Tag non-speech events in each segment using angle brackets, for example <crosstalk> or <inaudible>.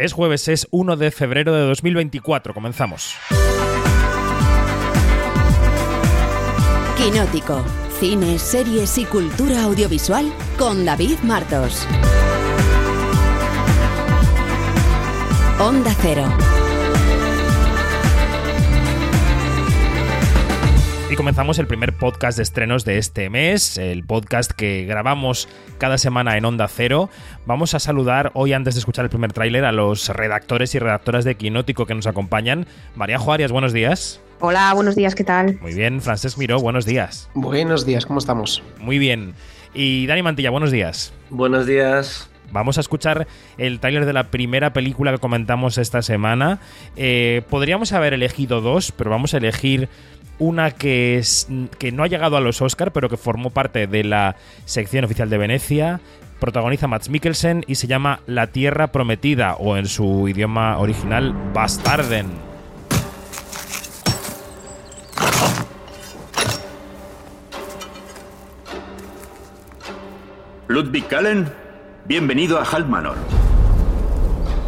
Es jueves, es 1 de febrero de 2024. Comenzamos. Quinótico. Cine, series y cultura audiovisual con David Martos. Onda Cero. Y comenzamos el primer podcast de estrenos de este mes, el podcast que grabamos cada semana en Onda Cero. Vamos a saludar hoy, antes de escuchar el primer tráiler, a los redactores y redactoras de Quinótico que nos acompañan. María Juárez, buenos días. Hola, buenos días, ¿qué tal? Muy bien, Francesc Miró, buenos días. Buenos días, ¿cómo estamos? Muy bien. Y Dani Mantilla, buenos días. Buenos días. Vamos a escuchar el tráiler de la primera película que comentamos esta semana. Eh, podríamos haber elegido dos, pero vamos a elegir una que, es, que no ha llegado a los Oscar, pero que formó parte de la sección oficial de Venecia. Protagoniza Max Mikkelsen y se llama La Tierra Prometida, o en su idioma original, Bastarden. Ludwig Kallen, bienvenido a Halmanor.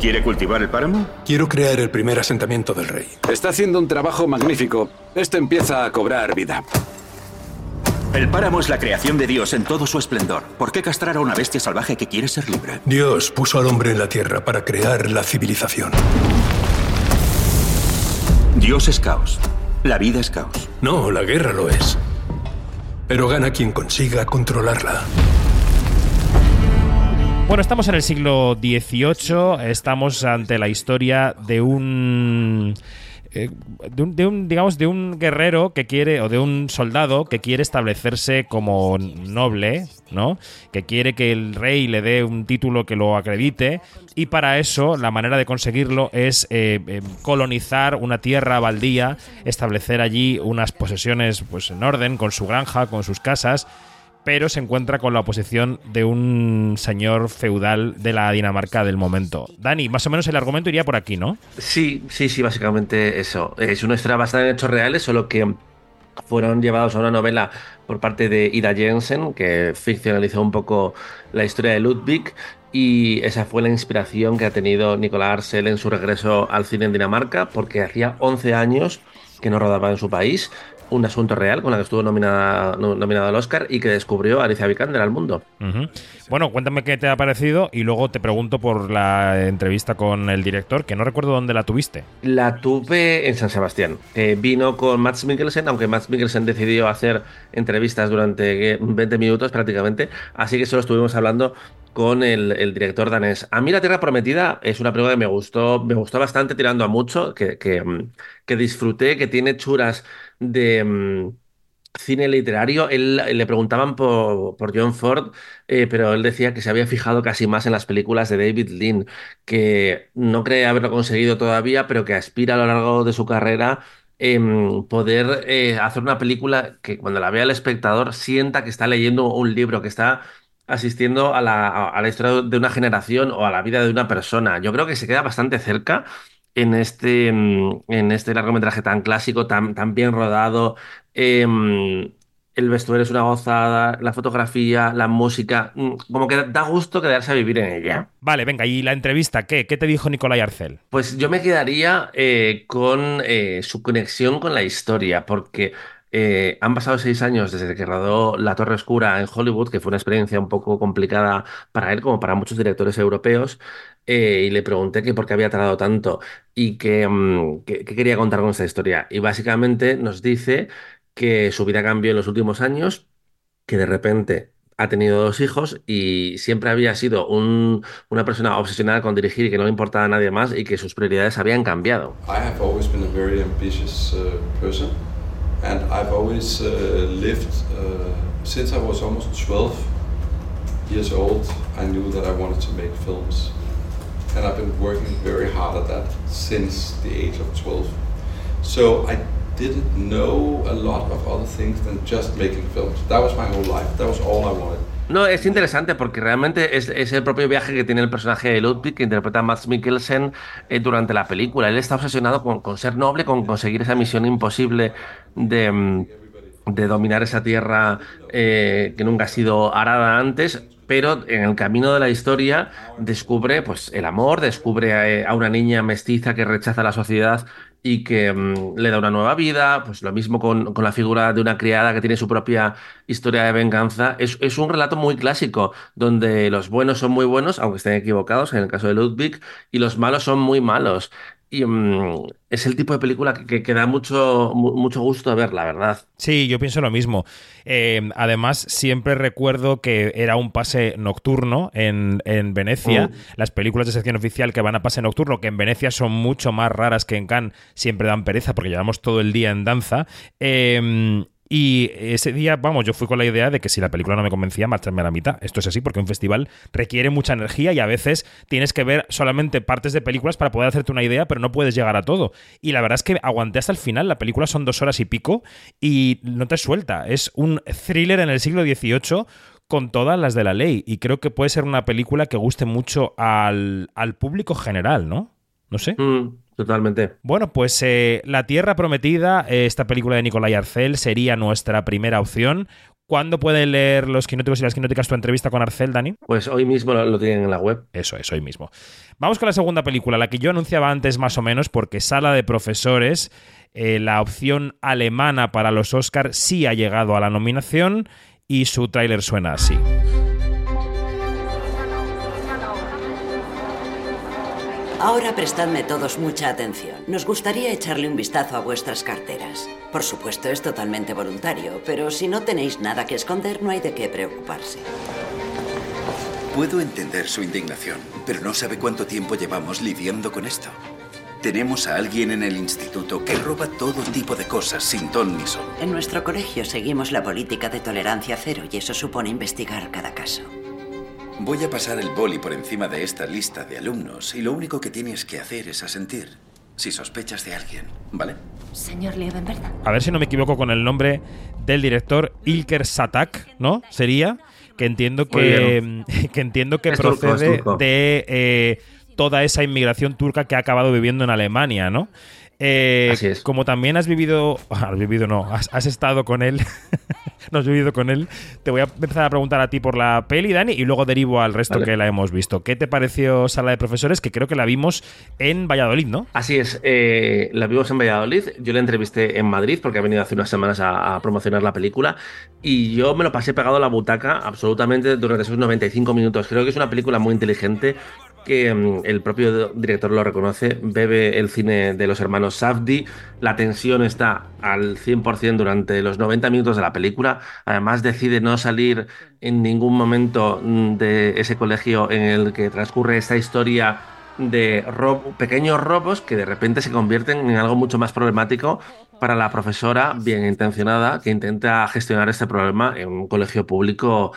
¿Quiere cultivar el páramo? Quiero crear el primer asentamiento del rey. Está haciendo un trabajo magnífico. Esto empieza a cobrar vida. El páramo es la creación de Dios en todo su esplendor. ¿Por qué castrar a una bestia salvaje que quiere ser libre? Dios puso al hombre en la tierra para crear la civilización. Dios es caos. La vida es caos. No, la guerra lo es. Pero gana quien consiga controlarla. Bueno, estamos en el siglo XVIII, estamos ante la historia de un, eh, de un, de un, digamos, de un guerrero que quiere, o de un soldado que quiere establecerse como noble, ¿no? Que quiere que el rey le dé un título que lo acredite, y para eso la manera de conseguirlo es eh, eh, colonizar una tierra baldía, establecer allí unas posesiones pues en orden, con su granja, con sus casas, pero se encuentra con la oposición de un señor feudal de la Dinamarca del momento. Dani, más o menos el argumento iría por aquí, ¿no? Sí, sí, sí, básicamente eso. Es una historia basada en hechos reales, solo que fueron llevados a una novela por parte de Ida Jensen, que ficcionalizó un poco la historia de Ludwig. Y esa fue la inspiración que ha tenido Nicolás Arcel en su regreso al cine en Dinamarca, porque hacía 11 años que no rodaba en su país un asunto real con la que estuvo nominada, nominado al Oscar y que descubrió Alicia Vikander al mundo. Bueno, cuéntame qué te ha parecido y luego te pregunto por la entrevista con el director, que no recuerdo dónde la tuviste. La tuve en San Sebastián. Eh, vino con Max Mikkelsen, aunque Max Mikkelsen decidió hacer entrevistas durante eh, 20 minutos prácticamente, así que solo estuvimos hablando con el, director danés. A mí La Tierra Prometida es una película que me gustó, me gustó bastante tirando a mucho, que, que, mm, que disfruté, que tiene churas de mm, cine literario. Él, le preguntaban por, por John Ford, eh, pero él decía que se había fijado casi más en las películas de David Lean, que no cree haberlo conseguido todavía, pero que aspira a lo largo de su carrera em, poder eh, hacer una película que cuando la vea el espectador sienta que está leyendo un libro, que está asistiendo a la, a- la historia de una generación o a la vida de una persona. Yo creo que se queda bastante cerca en este, mm, en este largometraje tan clásico, tan, tan bien rodado. Em, el vestuario es una gozada, la fotografía, la música, mm, como que da gusto quedarse a vivir en ella. Vale, venga, ¿y la entrevista qué? ¿Qué te dijo Nicolai Arcel? Pues yo me quedaría eh, con eh, su conexión con la historia, porque eh, han pasado seis años desde que rodó La Torre Oscura en Hollywood, que fue una experiencia un poco complicada para él, como para muchos directores europeos, eh, y le pregunté que por qué había tardado tanto y que, mm, que- que quería contar con esta historia. Y básicamente nos dice que su vida cambió en los últimos años, que de repente ha tenido dos hijos y siempre había sido un- una persona obsesionada con dirigir y que no le importaba a nadie más y que sus prioridades habían cambiado. I have and I've always uh, lived uh, since I was almost 12 years old. I knew that I wanted to make films, and I've been working very hard at that since the age of 12. So I didn't know a lot of other things than just making films. That was my whole life. That was all I wanted. No, es interesante porque realmente es, el propio viaje que tiene el personaje de Ludwig que interpreta Max Mikkelsen eh, durante la película. Él está obsesionado con, ser noble, con conseguir esa misión imposible de, mm, dominar esa tierra eh, que nunca ha sido arada antes. pero en el camino de la historia descubre pues el amor, descubre a, eh, a una niña mestiza que rechaza la sociedad y que mm, le da una nueva vida, pues lo mismo con, con la figura de una criada que tiene su propia historia de venganza. Es, es un relato muy clásico, donde los buenos son muy buenos, aunque estén equivocados, en el caso de Ludwig, y los malos son muy malos. Y mm, es el tipo de película que, que da mucho, mu- mucho gusto ver, la verdad. Sí, yo pienso lo mismo. Eh, además, siempre recuerdo que era un pase nocturno en, en Venecia. Las películas de sección oficial que van a pase nocturno, que en Venecia son mucho más raras que en Cannes, siempre dan pereza porque llevamos todo el día en danza. Eh, y ese día, vamos, yo fui con la idea de que si la película no me convencía, marcharme a la mitad. Esto es así porque un festival requiere mucha energía y a veces tienes que ver solamente partes de películas para poder hacerte una idea, pero no puedes llegar a todo. Y la verdad es que aguanté hasta el final. La película son dos horas y pico y no te suelta. Es un thriller en el siglo XVIII con todas las de la ley. Y creo que puede ser una película que guste mucho al, al público general, ¿no? No sé. Mm, totalmente. Bueno, pues eh, La Tierra Prometida, eh, esta película de Nicolai Arcel, sería nuestra primera opción. ¿Cuándo pueden leer los quinóticos y las quinóticas tu entrevista con Arcel, Dani? Pues hoy mismo lo, lo tienen en la web. Eso es, hoy mismo. Vamos con la segunda película, la que yo anunciaba antes más o menos, porque Sala de Profesores, eh, la opción alemana para los Oscars, sí ha llegado a la nominación y su tráiler suena así. Ahora prestadme todos mucha atención. Nos gustaría echarle un vistazo a vuestras carteras. Por supuesto, es totalmente voluntario, pero si no tenéis nada que esconder, no hay de qué preocuparse. Puedo entender su indignación, pero no sabe cuánto tiempo llevamos lidiando con esto. Tenemos a alguien en el instituto que roba todo tipo de cosas sin ton ni son. En nuestro colegio seguimos la política de tolerancia cero y eso supone investigar cada caso. Voy a pasar el boli por encima de esta lista de alumnos y lo único que tienes que hacer es asentir si sospechas de alguien, ¿vale? Señor Liebenberg. A ver si no me equivoco con el nombre del director Ilker Satak, ¿no? Sería que entiendo que, <laughs> que entiendo que Es turco, es procede turco. de eh, toda esa inmigración turca que ha acabado viviendo en Alemania, ¿no? Eh, Así es. Como también has vivido, <laughs> has vivido no, has, has estado con él, <laughs> no has vivido con él, te voy a empezar a preguntar a ti por la peli, Dani, y luego derivo al resto Vale. que la hemos visto. ¿Qué te pareció Sala de Profesores? Que creo que la vimos en Valladolid, ¿no? Así es, eh, la vimos en Valladolid, yo la entrevisté en Madrid porque ha venido hace unas semanas a, a promocionar la película y yo me lo pasé pegado a la butaca absolutamente durante esos 95 minutos. Creo que es una película muy inteligente que mm, el propio director lo reconoce, bebe el cine de los hermanos Safdie, la tensión está al 100% durante los 90 minutos de la película, además decide no salir en ningún momento mm, de ese colegio en el que transcurre esta historia de pequeños robos que de repente se convierten en algo mucho más problemático para la profesora bien intencionada que intenta gestionar este problema en un colegio público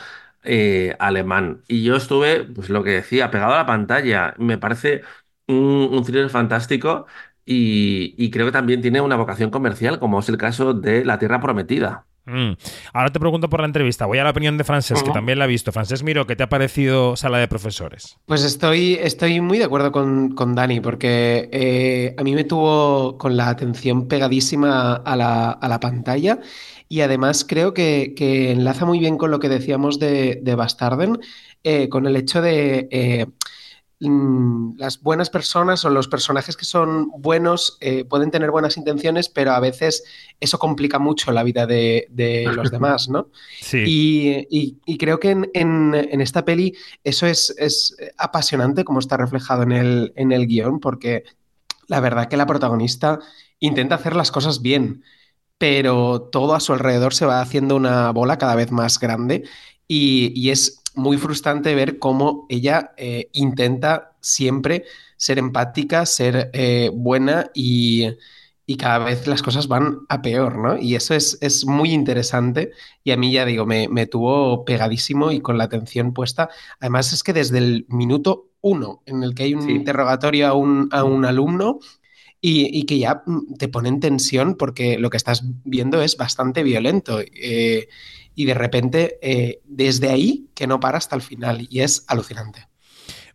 eh, alemán. Y yo estuve, pues lo que decía, pegado a la pantalla. Me parece un, un thriller fantástico y, y creo que también tiene una vocación comercial, como es el caso de La Tierra Prometida. Mm. Ahora te pregunto por la entrevista. Voy a la opinión de Francés, que también la ha visto. Francés, miro, ¿qué te ha parecido Sala de Profesores? Pues estoy, estoy muy de acuerdo con, con Dani, porque eh, a mí me tuvo con la atención pegadísima a la, a la pantalla y además creo que, que enlaza muy bien con lo que decíamos de, de Bastarden, eh, con el hecho de eh, las buenas personas o los personajes que son buenos eh, pueden tener buenas intenciones, pero a veces eso complica mucho la vida de, de los <laughs> demás, ¿no? Sí. Y, y- y creo que en, en- en esta peli eso es, es apasionante como está reflejado en el, en el guion, porque la verdad que la protagonista intenta hacer las cosas bien, pero todo a su alrededor se va haciendo una bola cada vez más grande y, y es muy frustrante ver cómo ella eh, intenta siempre ser empática, ser eh, buena y, y cada vez las cosas van a peor, ¿no? Y eso es, es muy interesante y a mí ya digo, me, me tuvo pegadísimo y con la atención puesta. Además es que desde el minuto uno en el que hay un Sí. interrogatorio a un, a un alumno y, y que ya mm, te pone en tensión porque lo que estás viendo es bastante violento. eh, y de repente, eh, desde ahí, que no para hasta el final. Y es alucinante.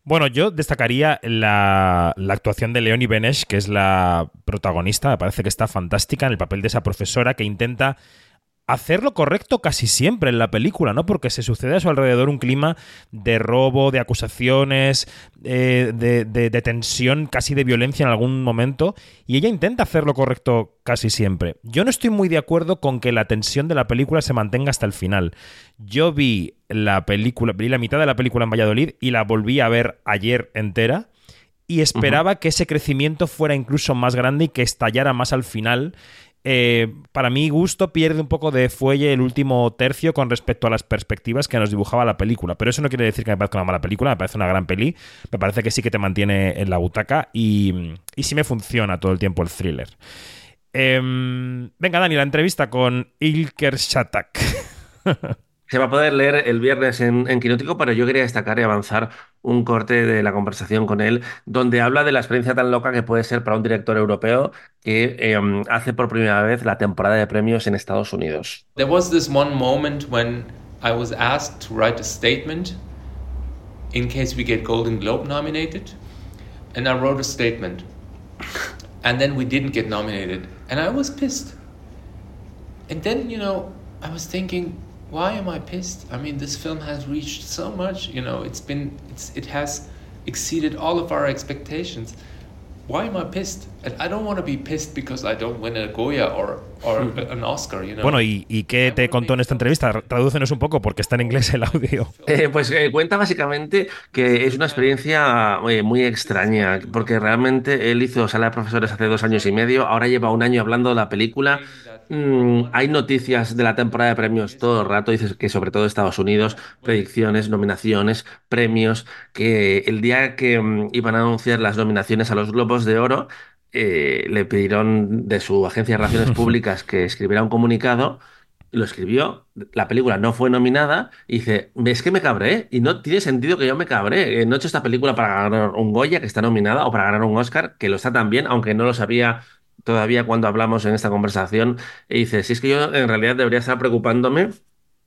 Bueno, yo destacaría la, la actuación de Leonie Benesch, que es la protagonista. Me parece que está fantástica en el papel de esa profesora que intenta hacer lo correcto casi siempre en la película, ¿no? Porque se sucede a su alrededor un clima de robo, de acusaciones, eh, de, tensión, casi de violencia en algún momento, y ella intenta hacer lo correcto casi siempre. Yo no estoy muy de acuerdo con que la tensión de la película se mantenga hasta el final. Yo vi la película, vi la mitad de la película en Valladolid y la volví a ver ayer entera y esperaba que ese crecimiento fuera incluso más grande y que estallara más al final eh, para mi gusto pierde un poco de fuelle el último tercio con respecto a las perspectivas que nos dibujaba la película. Pero eso no quiere decir que me parezca una mala película, me parece una gran peli. Me parece que sí que te mantiene en la butaca y, y sí me funciona todo el tiempo el thriller. Em, venga, Dani, la entrevista con Ilker Shatak. <laughs> Se va a poder leer el viernes en, en, Quinótico, pero yo quería destacar y avanzar un corte de la conversación con él, donde habla de la experiencia tan loca que puede ser para un director europeo que eh, hace por primera vez la temporada de premios en Estados Unidos. There was this one moment when I was asked to write a statement in case we get Golden Globe nominated, and I wrote a statement, and then we didn't get nominated, and I was pissed. And then, you know, I was thinking, why am I pissed? I mean, this film has reached so much. You know, it's been, it's, it has exceeded all of our expectations. Why am I pissed? And I don't want to be pissed because I don't win a Goya or, or hmm. an Oscar, you know? Bueno, ¿y, ¿y qué te contó en esta entrevista? Tradúcenos un poco porque está en inglés el audio. <laughs> Eh, pues eh, cuenta básicamente que es una experiencia eh, muy extraña, porque realmente él hizo sala de profesores hace dos años y medio, ahora lleva un año hablando de la película Mm, hay noticias de la temporada de premios todo el rato, dices que sobre todo Estados Unidos, predicciones, nominaciones, premios, que el día que mm, iban a anunciar las nominaciones a los Globos de Oro, eh, le pidieron de su agencia de relaciones <laughs> públicas que escribiera un comunicado, lo escribió, la película no fue nominada, y dice, ves que me cabré, y no tiene sentido que yo me cabré, eh, no he hecho esta película para ganar un Goya, que está nominada, o para ganar un Oscar, que lo está también, aunque no lo sabía todavía cuando hablamos en esta conversación y dice, si es que yo en realidad debería estar preocupándome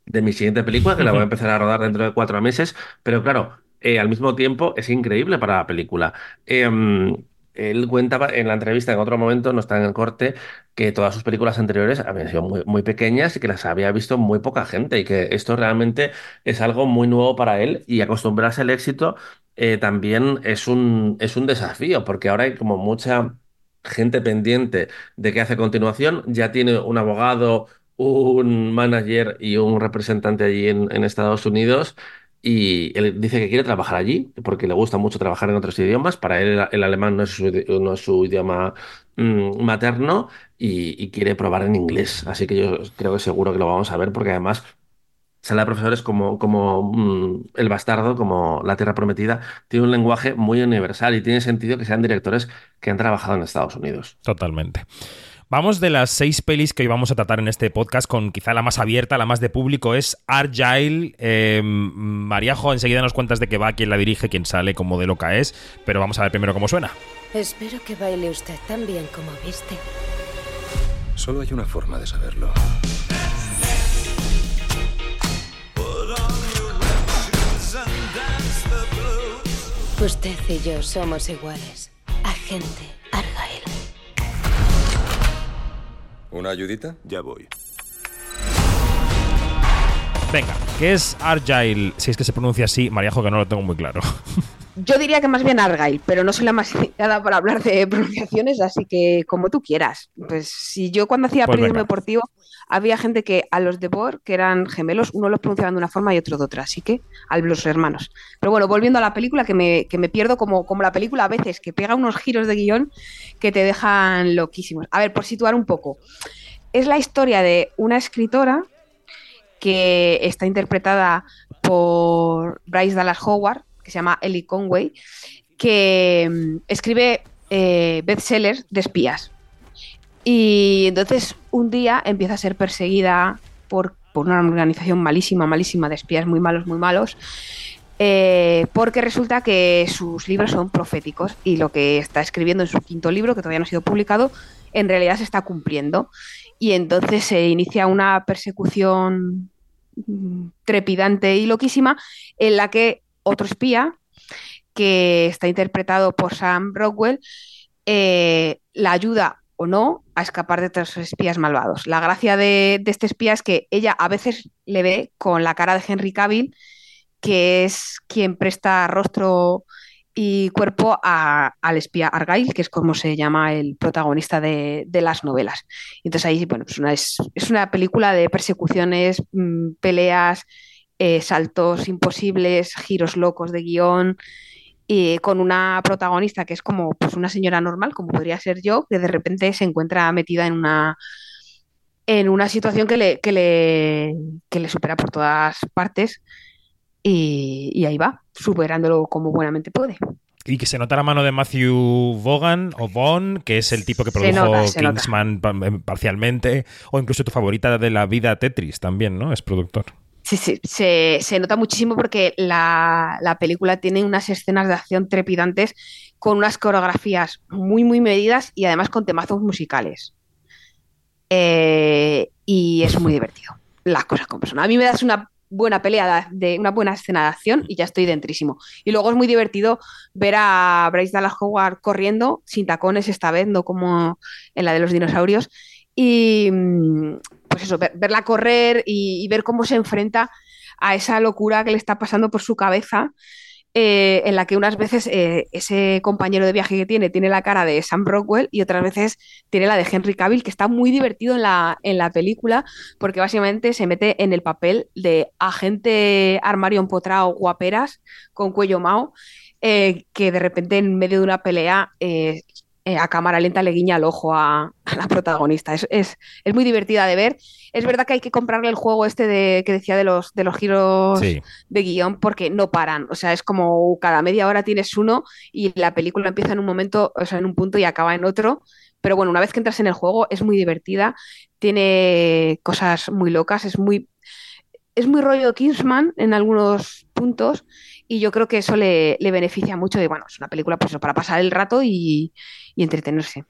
de mi siguiente película, que la voy a <laughs> empezar a rodar dentro de cuatro meses, pero claro, eh, al mismo tiempo es increíble para la película. Em, él cuenta en la entrevista en otro momento, no está en el corte, que todas sus películas anteriores habían sido muy, pequeñas y que las había visto muy poca gente y que esto realmente es algo muy nuevo para él y acostumbrarse al éxito eh, también es un, es un desafío porque ahora hay como mucha gente pendiente de qué hace a continuación, ya tiene un abogado, un manager y un representante allí en, Estados Unidos. Y él dice que quiere trabajar allí porque le gusta mucho trabajar en otros idiomas. Para él el, alemán no es su, no es su idioma mm, materno y, quiere probar en inglés. Así que yo creo que seguro que lo vamos a ver porque además sala de profesores como, como mm, El Bastardo, como La Tierra Prometida, tiene un lenguaje muy universal y tiene sentido que sean directores que han trabajado en Estados Unidos. Totalmente. Vamos de las seis pelis que hoy vamos a tratar en este podcast con quizá la más abierta, la más de público, es Argyle. Eh, Mariajo, enseguida nos cuentas de qué va, quién la dirige, quién sale, cómo de loca es, pero vamos a ver primero cómo suena. Espero que baile usted tan bien como viste. Solo hay una forma de saberlo. Usted y yo somos iguales. Agente Argyle. ¿Una ayudita? Ya voy. Venga, ¿qué es Argyle? Si es que se pronuncia así, Mariajo, que no lo tengo muy claro. <laughs> Yo diría que más bien Argyle, pero no soy la más <laughs> indicada para hablar de pronunciaciones, así que como tú quieras. Pues si yo cuando hacía pues periodismo deportivo había gente que a los de Bor, que eran gemelos, uno los pronunciaban de una forma y otro de otra, así que a los hermanos. Pero bueno, volviendo a la película, que me, que me pierdo como, como la película a veces, que pega unos giros de guion que te dejan loquísimos. A ver, por situar un poco. Es la historia de una escritora que está interpretada por Bryce Dallas Howard, que se llama Ellie Conway, que mm, escribe eh, bestsellers de espías. Y entonces un día empieza a ser perseguida por, una organización malísima, malísima de espías muy malos, muy malos, eh, porque resulta que sus libros son proféticos y lo que está escribiendo en su quinto libro, que todavía no ha sido publicado, en realidad se está cumpliendo. Y entonces se inicia una persecución mm, trepidante y loquísima en la que otro espía, que está interpretado por Sam Rockwell, eh, la ayuda o no a escapar de estos espías malvados. La gracia de, este espía es que ella a veces le ve con la cara de Henry Cavill, que es quien presta rostro y cuerpo al espía Argyle, que es como se llama el protagonista de, las novelas. Entonces ahí, bueno, pues una, es, una película de persecuciones, mm, peleas, eh, saltos imposibles, giros locos de guion, y con una protagonista que es como pues, una señora normal, como podría ser yo, que de repente se encuentra metida en una en una situación que le, que le, que le supera por todas partes y, ahí va, superándolo como buenamente puede. Y que se nota la mano de Matthew Vaughan o Vaughn, que es el tipo que produjo Kingsman eh, parcialmente, o incluso tu favorita de la vida Tetris también, ¿no? Es productor. Sí, sí, se, nota muchísimo porque la, la, película tiene unas escenas de acción trepidantes con unas coreografías muy, muy medidas y además con temazos musicales. Eh, y es muy divertido. Las cosas como son. A mí me das una buena pelea, de una buena escena de acción y ya estoy dentrísimo. Y luego es muy divertido ver a Bryce Dallas Howard corriendo sin tacones esta vez, no como en la de los dinosaurios. Y mm, pues eso, verla correr y, ver cómo se enfrenta a esa locura que le está pasando por su cabeza eh, en la que unas veces eh, ese compañero de viaje que tiene tiene la cara de Sam Rockwell y otras veces tiene la de Henry Cavill, que está muy divertido en la, en la película porque básicamente se mete en el papel de agente armario empotrado guaperas con cuello mao. Eh, que de repente en medio de una pelea a cámara lenta le guiña el ojo a, la protagonista. Es, es, muy divertida de ver. Es verdad que hay que comprarle el juego este de, que decía de los, de los giros de guion porque no paran. O sea, es como cada media hora tienes uno y la película empieza en un momento, o sea, en un punto y acaba en otro. Pero bueno, una vez que entras en el juego es muy divertida, tiene cosas muy locas, es muy, es muy rollo Kingsman en algunos puntos y yo creo que eso le, beneficia mucho de, bueno, es una película pues, para pasar el rato y, entretenerse.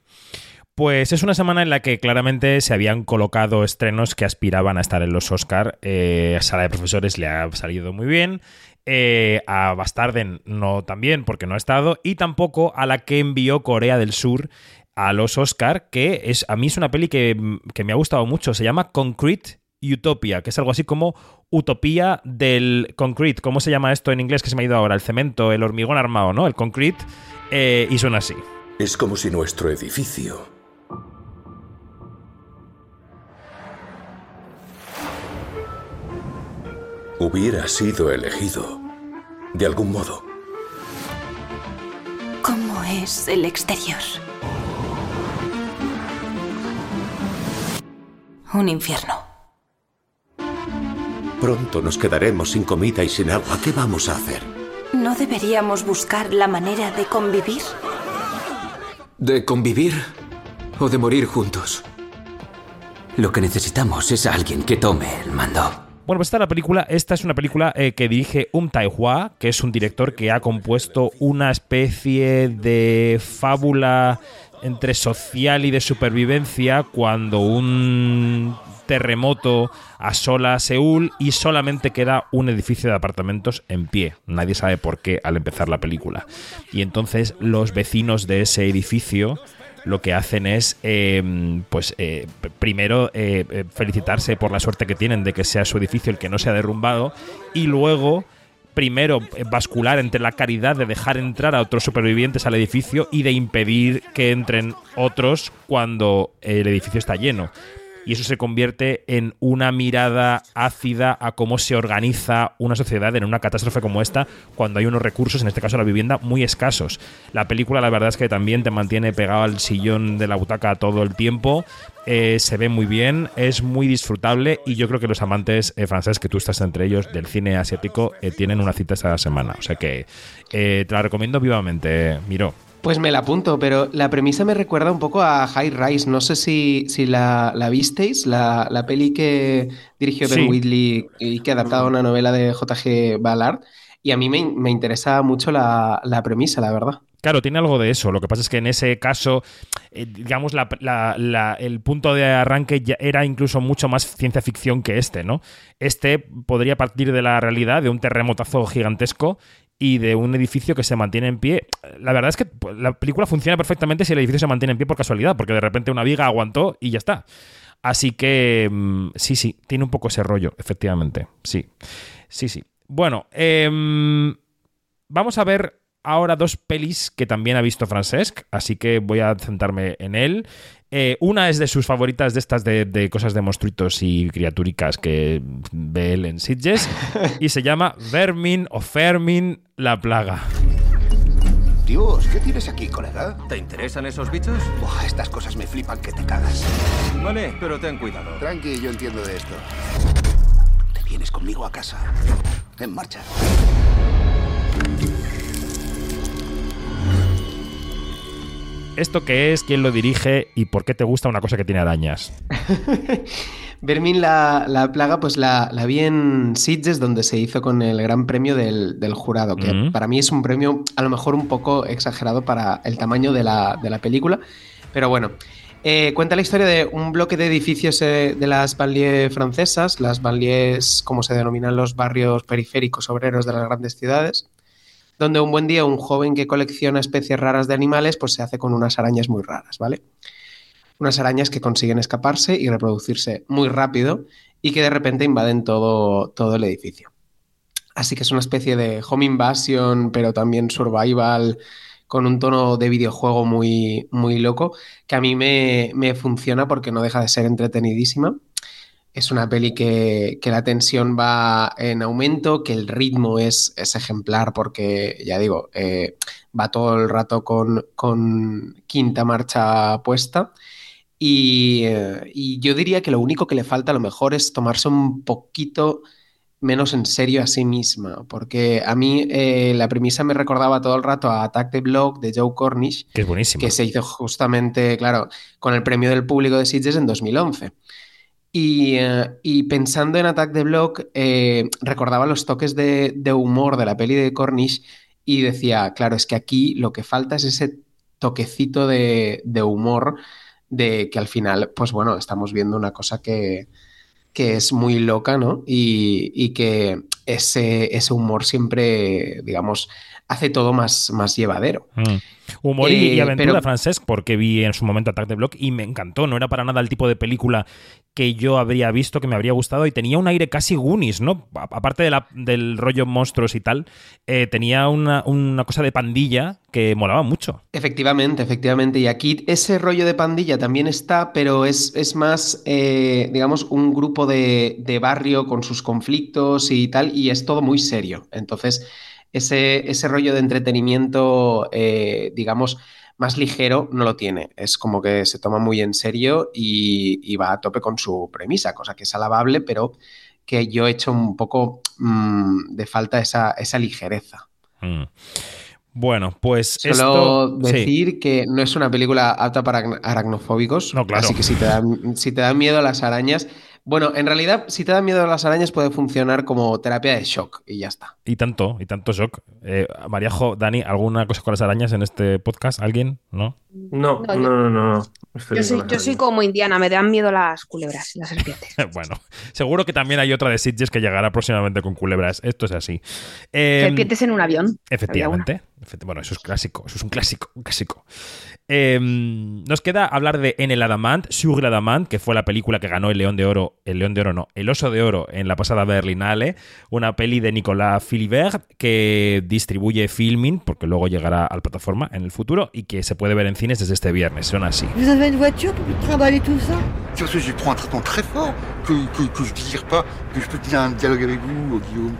Pues es una semana en la que claramente se habían colocado estrenos que aspiraban a estar en los Oscar. Eh, a Sala de Profesores le ha salido muy bien. Eh, a Bastarden no también, porque no ha estado. Y tampoco a la que envió Corea del Sur a los Oscar, que es a mí es una peli que, que me ha gustado mucho. Se llama Concrete Utopia, que es algo así como utopía del concrete. ¿Cómo se llama esto en inglés que se me ha ido ahora? El cemento, el hormigón armado, ¿no? El concrete. Eh, y suena así. Es como si nuestro edificio hubiera sido elegido de algún modo. ¿Cómo es el exterior? Un infierno. Pronto nos quedaremos sin comida y sin agua. ¿Qué vamos a hacer? ¿No deberíamos buscar la manera de convivir? ¿De convivir o de morir juntos? Lo que necesitamos es alguien que tome el mando. Bueno, pues esta, la película, esta es una película eh, que dirige Um Tai-hwa, que es un director que ha compuesto una especie de fábula entre social y de supervivencia cuando un terremoto asola Seúl y solamente queda un edificio de apartamentos en pie. Nadie sabe por qué al empezar la película. Y entonces los vecinos de ese edificio lo que hacen es, em, pues, eh, primero eh, eh, felicitarse por la suerte que tienen de que sea su edificio el que no se ha derrumbado y luego primero bascular entre la caridad de dejar entrar a otros supervivientes al edificio y de impedir que entren otros cuando el edificio está lleno y eso se convierte en una mirada ácida a cómo se organiza una sociedad en una catástrofe como esta cuando hay unos recursos, en este caso la vivienda, muy escasos. La película la verdad es que también te mantiene pegado al sillón de la butaca todo el tiempo, eh, se ve muy bien, es muy disfrutable y yo creo que los amantes eh, franceses, que tú estás entre ellos, del cine asiático, eh, tienen una cita esta semana. O sea que te la recomiendo vivamente, Miro. Pues me la apunto, pero la premisa me recuerda un poco a High Rise. No sé si, si la, visteis, la, la, peli que dirigió Ben Whitley y que adaptaba una novela de J.G. Ballard. Y a mí me, interesa mucho la, premisa, la verdad. Claro, tiene algo de eso. Lo que pasa es que en ese caso, eh, digamos, el punto de arranque ya era incluso mucho más ciencia ficción que este, ¿no? Este podría partir de la realidad, de un terremotazo gigantesco, y de un edificio que se mantiene en pie. La verdad es que pues, la película funciona perfectamente si el edificio se mantiene en pie por casualidad, porque de repente una viga aguantó y ya está. Así que mm, sí, sí, tiene un poco ese rollo, efectivamente. Sí, sí, sí. Bueno, em, vamos a ver ahora dos pelis que también ha visto Francesc, así que voy a centrarme en él. Eh, una es de sus favoritas de estas de, cosas de monstruitos y criatúricas que ve él en Sitges <laughs> y se llama Vermin o Fermin la plaga. Dios, ¿qué tienes aquí, colega? ¿Te interesan esos bichos? estas cosas me flipan que te cagas. Vale, pero ten cuidado. Tranqui, yo entiendo de esto. Te vienes conmigo a casa. En marcha. ¿Esto qué es? ¿Quién lo dirige? ¿Y por qué te gusta una cosa que tiene arañas? <laughs> Vermin la, plaga, pues la, vi en Sitges, donde se hizo con el gran premio del, jurado, que para mí es un premio a lo mejor un poco exagerado para el tamaño de la, película. Pero bueno, eh, cuenta la historia de un bloque de edificios eh, de las banlieues francesas, las banlieues, como se denominan los barrios periféricos obreros de las grandes ciudades donde un buen día un joven que colecciona especies raras de animales pues se hace con unas arañas muy raras, ¿vale? Unas arañas que consiguen escaparse y reproducirse muy rápido y que de repente invaden todo, todo el edificio. Así que es una especie de home invasion, pero también survival, con un tono de videojuego muy, muy loco, que a mí me, me funciona porque no deja de ser entretenidísima es una peli que, la tensión va en aumento, que el ritmo es, es ejemplar porque, ya digo, eh, va todo el rato con, quinta marcha puesta. Eh, y, yo diría que lo único que le falta a lo mejor es tomarse un poquito menos en serio a sí misma, porque a mí eh, la premisa me recordaba todo el rato a Attack the Block de Joe Cornish, que es buenísimo. Que se hizo justamente, claro, con el premio del público de Sitges en 2011. Eh, y, pensando en Attack the Block, eh, recordaba los toques de, humor de la peli de Cornish y decía, claro, es que aquí lo que falta es ese toquecito de, humor de que al final, pues bueno, estamos viendo una cosa que, es muy loca, ¿no? Y, que ese, ese humor siempre, digamos, hace todo más, más llevadero. Mm. Humor y, eh, aventura, Francesc, porque vi en su momento Attack the Block y me encantó. No era para nada el tipo de película que yo habría visto, que me habría gustado y tenía un aire casi Goonies, ¿no? Aparte del rollo monstruos y tal, eh, tenía una, cosa de pandilla que molaba mucho. Efectivamente, efectivamente. Y aquí ese rollo de pandilla también está, pero es, es más, eh, digamos, un grupo de, de barrio con sus conflictos y tal, y es todo muy serio. Entonces ese, ese rollo de entretenimiento, eh, digamos, más ligero no lo tiene. Es como que se toma muy en serio y, va a tope con su premisa, cosa que es alabable, pero que yo he hecho un poco mm, de falta esa, esa ligereza. Mm. Bueno, pues Solo decir que no es una película apta para aracnofóbicos. No, claro. Así que si te dan, si te dan miedo las arañas, bueno, en realidad, si te dan miedo a las arañas, puede funcionar como terapia de shock y ya está. Y tanto, y tanto shock. Eh, Mariajo, Dani, ¿alguna cosa con las arañas en este podcast? ¿Alguien? ¿No? No, no, no, no. Yo, soy, como indiana, me dan miedo las culebras y las serpientes. <laughs> bueno, seguro que también hay otra de Sitges que llegará próximamente con culebras. Esto es así. Em, serpientes en un avión. Efectivamente. Bueno, eso es clásico, eso es un clásico, un clásico. Em, nos queda hablar de En el Adamant, Sur el Adamant, que fue la película que ganó el León de Oro, el León de Oro no, el Oso de Oro en la pasada Berlinale, una peli de Nicolas Philibert que distribuye Filming, porque luego llegará a la plataforma en el futuro y que se puede ver en cines desde este viernes. Son así. ¿Vous avez une voiture pour travailler tout ça Parce que je prends un traitement très fort, que, que, que je désire pas, que je peux tenir un dialogue avec vous, Guillaume.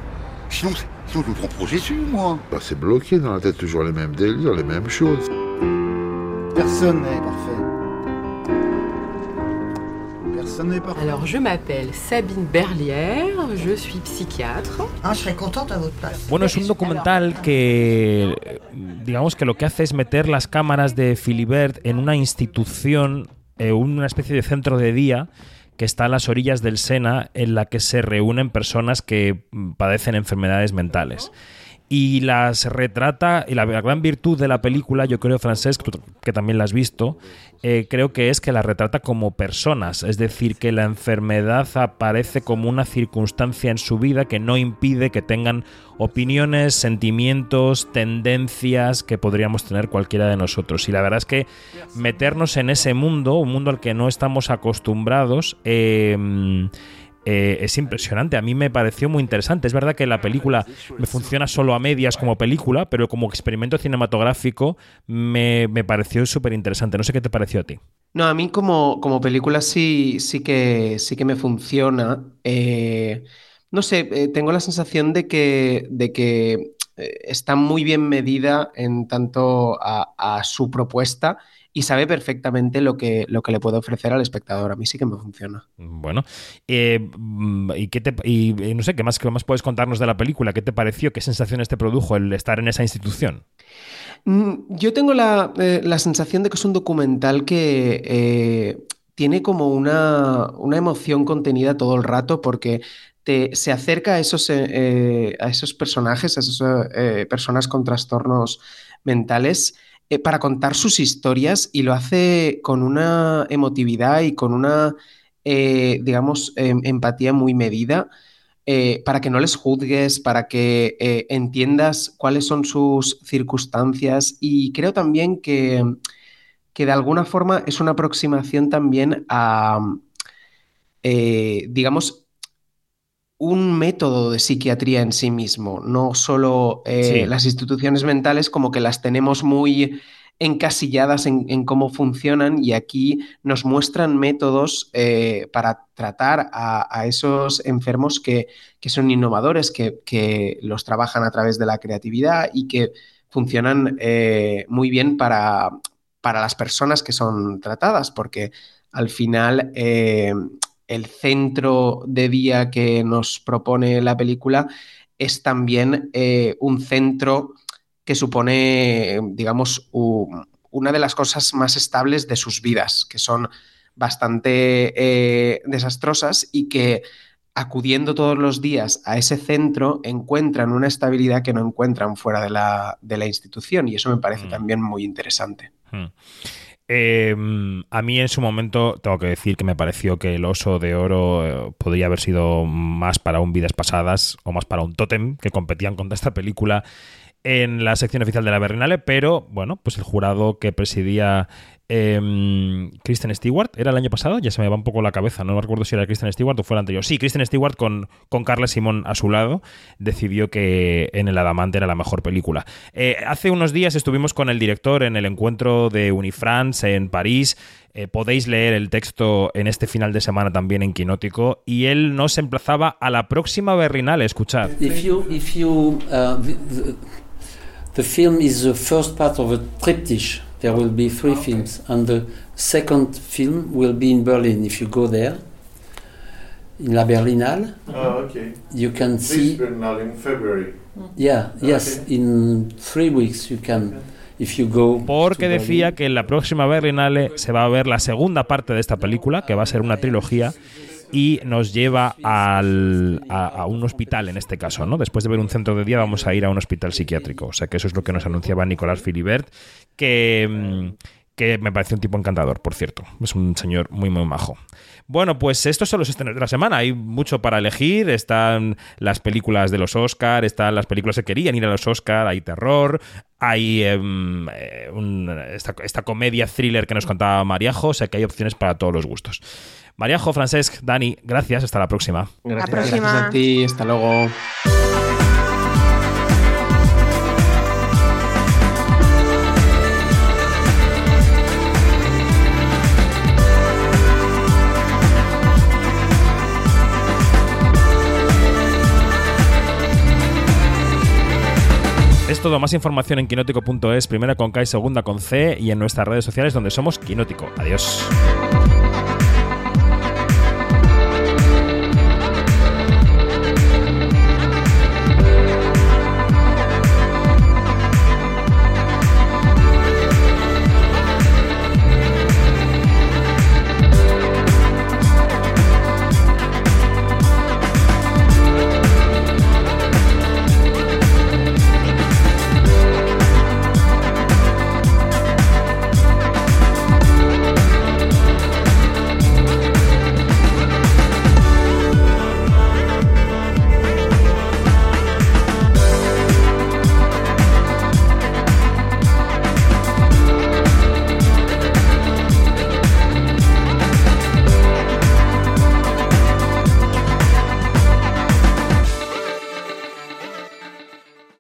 Sinon, sinon je me prends pour Jésus, moi. Bah, c'est bloqué dans la tête, toujours les mêmes délires, les mêmes choses. Personne n'est parfait. Personne n'est parfait. Alors, je m'appelle Sabine Berlière, je suis psychiatre. Ah, je serais contente à votre place. Bueno, es un documental que, digamos que lo que hace es meter las cámaras de Philibert en una institución, eh, una especie de centro de día que está a las orillas del Sena, en la que se reúnen personas que padecen enfermedades mentales y las retrata, y la, gran virtud de la película, yo creo, Francesc, que también la has visto, eh, creo que es que la retrata como personas, es decir, que la enfermedad aparece como una circunstancia en su vida que no impide que tengan opiniones, sentimientos, tendencias que podríamos tener cualquiera de nosotros. Y la verdad es que meternos en ese mundo, un mundo al que no estamos acostumbrados, eh, eh, es impresionante. A mí me pareció muy interesante. Es verdad que la película me funciona solo a medias como película, pero como experimento cinematográfico me, pareció súper interesante. No sé qué te pareció a ti. No, a mí como, como película sí, sí, que, sí que me funciona. Eh, no sé, eh, tengo la sensación de que, de que está muy bien medida en tanto a su propuesta y sabe perfectamente lo que, lo que le puede ofrecer al espectador. A mí sí que me funciona. Bueno, eh, ¿y, qué te, y no sé, ¿qué más, ¿qué más puedes contarnos de la película? ¿Qué te pareció? ¿Qué sensaciones te produjo el estar en esa institución? Mm, yo tengo eh, la, sensación de que es un documental que eh, tiene como una, una, emoción contenida todo el rato porque se acerca a esos, a esos personajes, a esas personas con trastornos mentales eh, para contar sus historias y lo hace con una emotividad y con una, eh, digamos, em, empatía muy medida. Eh, para que no les juzgues, para que entiendas cuáles son sus circunstancias y creo también que, que de alguna forma es una aproximación también a, digamos, un método de psiquiatría en sí mismo, no solo eh, las instituciones mentales como que las tenemos muy encasilladas en, cómo funcionan y aquí nos muestran métodos eh, para tratar a, esos enfermos que, son innovadores, que, los trabajan a través de la creatividad y que funcionan eh, muy bien para, para, las personas que son tratadas, porque al final el centro de día que nos propone la película es también eh, un centro que supone, digamos, una de las cosas más estables de sus vidas, que son bastante eh, desastrosas y que acudiendo todos los días a ese centro encuentran una estabilidad que no encuentran fuera de la, institución y eso me parece mm. también muy interesante. Mm. Em, a mí en su momento tengo que decir que me pareció que el oso de oro eh, podría haber sido más para un Vidas Pasadas o más para un Totem que competían contra esta película en la sección oficial de la Berlinale, pero bueno, pues el jurado que presidía eh, Kristen Stewart, ¿era el año pasado? Ya se me va un poco la cabeza, no me recuerdo si era Kristen Stewart o fue el anterior. Sí, Kristen Stewart con, con Carla Simón a su lado decidió que en El Adamante era la mejor película. Eh, hace unos días estuvimos con el director en el encuentro de Unifrance en París. Eh, podéis leer el texto en este final de semana también en Quinótico y él nos emplazaba a la próxima Berlinale, escuchad. If you, uh, film is the first part of a triptych there will be three okay. films, and the second film will be in Berlin. If you go there, in La Berlinale, oh, okay. you can this see. Berlinale in February. Yeah, yes, in three weeks you can. If you go Porque decía que en la próxima Berlinale se va a ver la segunda parte de esta película, que va a ser una trilogía y nos lleva al, a, un hospital en este caso, ¿no? Después de ver un centro de día vamos a ir a un hospital psiquiátrico. O sea que eso es lo que nos anunciaba Nicolás Filibert, que, mm, que me parece un tipo encantador, por cierto. Es un señor muy, muy majo. Bueno, pues estos son los estrenos de la semana. Hay mucho para elegir. Están las películas de los Oscar, están las películas que querían ir a los Oscar, hay terror, hay em, eh, esta, esta, comedia thriller que nos contaba Mariajo, o sea que hay opciones para todos los gustos. Mariajo, Francesc, Dani, gracias. Hasta la próxima. Gracias. La próxima. Gracias a ti. Hasta luego. Todo, más información en quinótico.es, primera con K y segunda con C y en nuestras redes sociales donde somos Quinótico. Adiós.